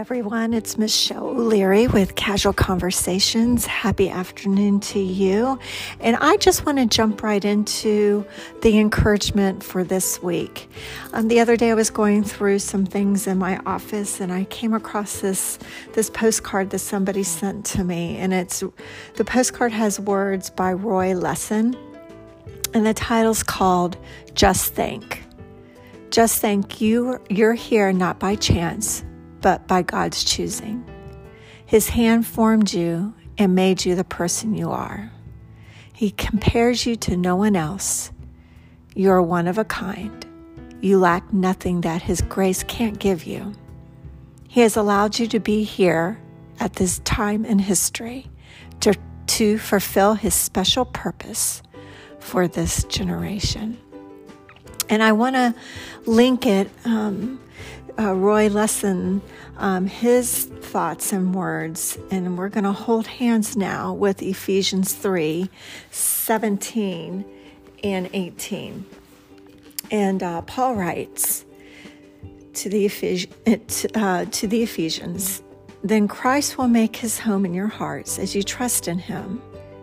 everyone. It's Michelle O'Leary with Casual Conversations. Happy afternoon to you. And I just want to jump right into the encouragement for this week. Um, the other day, I was going through some things in my office, and I came across this this postcard that somebody sent to me, and it's the postcard has words by Roy Lessin, and the title's called "Just Think." Just think you you're here not by chance but by God's choosing. His hand formed you and made you the person you are. He compares you to no one else. You're one of a kind. You lack nothing that His grace can't give you. He has allowed you to be here at this time in history to, to fulfill His special purpose for this generation. And I want to link it um, uh, Roy Lessin um, his thoughts and words, and we're going to hold hands now with Ephesians 3 17 and 18. And uh, Paul writes to the, Ephes- uh, to the Ephesians Then Christ will make his home in your hearts as you trust in him.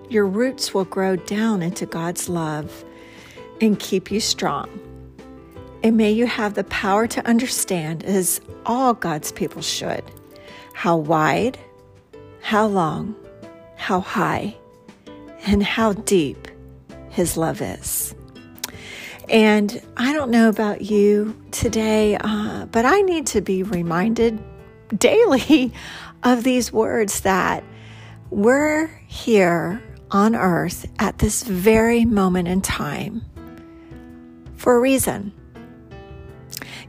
Your roots will grow down into God's love and keep you strong. And may you have the power to understand, as all God's people should, how wide, how long, how high, and how deep His love is. And I don't know about you today, uh, but I need to be reminded daily of these words that we're here on earth at this very moment in time for a reason.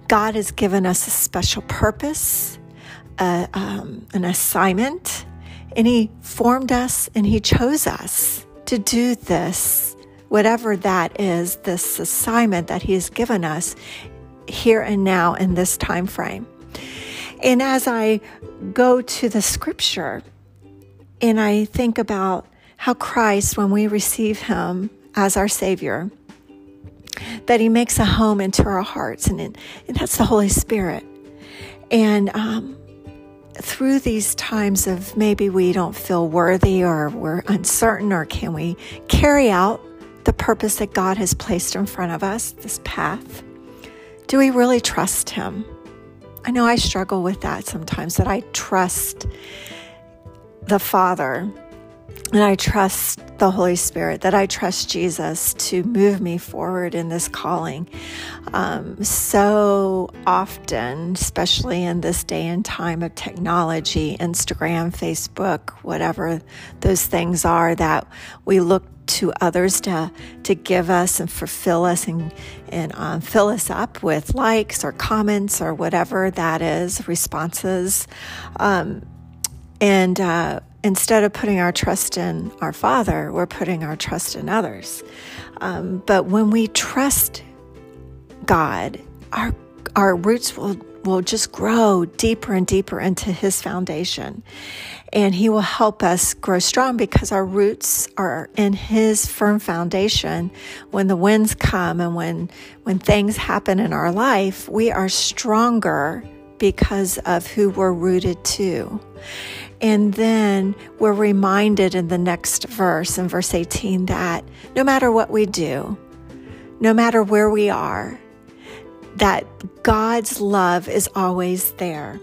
God has given us a special purpose, um, an assignment, and He formed us and He chose us to do this, whatever that is, this assignment that He has given us here and now in this time frame. And as I go to the scripture and I think about how Christ, when we receive Him as our Savior, that He makes a home into our hearts, and, and that's the Holy Spirit. And um, through these times of maybe we don't feel worthy or we're uncertain, or can we carry out the purpose that God has placed in front of us, this path? Do we really trust Him? I know I struggle with that sometimes, that I trust the Father and I trust the Holy Spirit, that I trust Jesus to move me forward in this calling. Um, so often, especially in this day and time of technology, Instagram, Facebook, whatever those things are, that we look to others to to give us and fulfill us and and um, fill us up with likes or comments or whatever that is, responses, um, and. Uh, instead of putting our trust in our Father, we're putting our trust in others. Um, but when we trust God, our our roots will will just grow deeper and deeper into His foundation, and He will help us grow strong because our roots are in His firm foundation. When the winds come and when when things happen in our life, we are stronger because of who we're rooted to. And then we're reminded in the next verse, in verse 18, that no matter what we do, no matter where we are, that God's love is always there.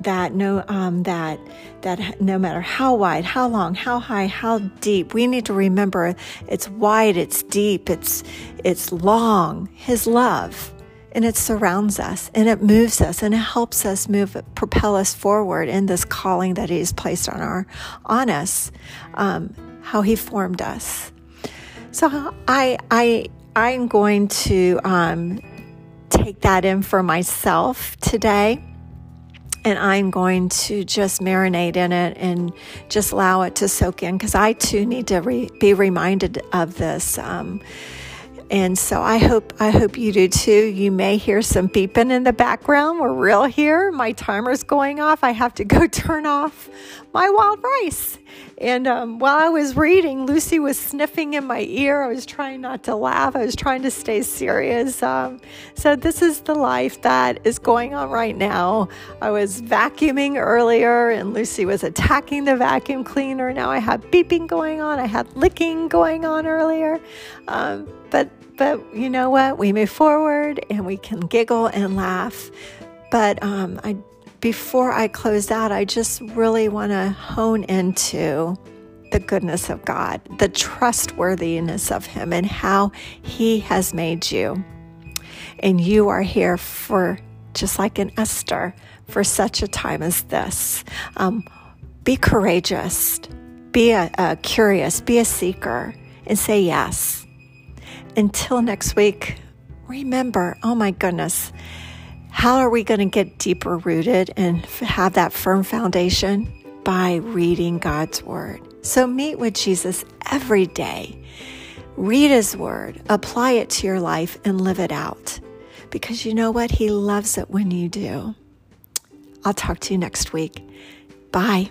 That no, um, that that no matter how wide, how long, how high, how deep, we need to remember it's wide, it's deep, it's it's long. His love and it surrounds us and it moves us and it helps us move propel us forward in this calling that he's placed on our on us um, how he formed us so i i i'm going to um, take that in for myself today and I'm going to just marinate in it and just allow it to soak in because I too need to re- be reminded of this. Um, And so I hope I hope you do too. You may hear some beeping in the background. We're real here. My timer's going off. I have to go turn off my wild rice. And um, while I was reading, Lucy was sniffing in my ear. I was trying not to laugh. I was trying to stay serious. Um, so this is the life that is going on right now. I was vacuuming earlier, and Lucy was attacking the vacuum cleaner. Now I have beeping going on. I had licking going on earlier. Um, but but you know what? We move forward, and we can giggle and laugh. But um, I before I close out, I just really want to hone into the goodness of God, the trustworthiness of Him, and how He has made you. And you are here for, just like an Esther, for such a time as this. Um, be courageous, be a, a curious, be a seeker, and say yes. Until next week, remember, oh my goodness, how are we going to get deeper rooted and have that firm foundation? By reading God's Word. So meet with Jesus every day. Read His Word, apply it to your life, and live it out. Because you know what? He loves it when you do. I'll talk to you next week. Bye.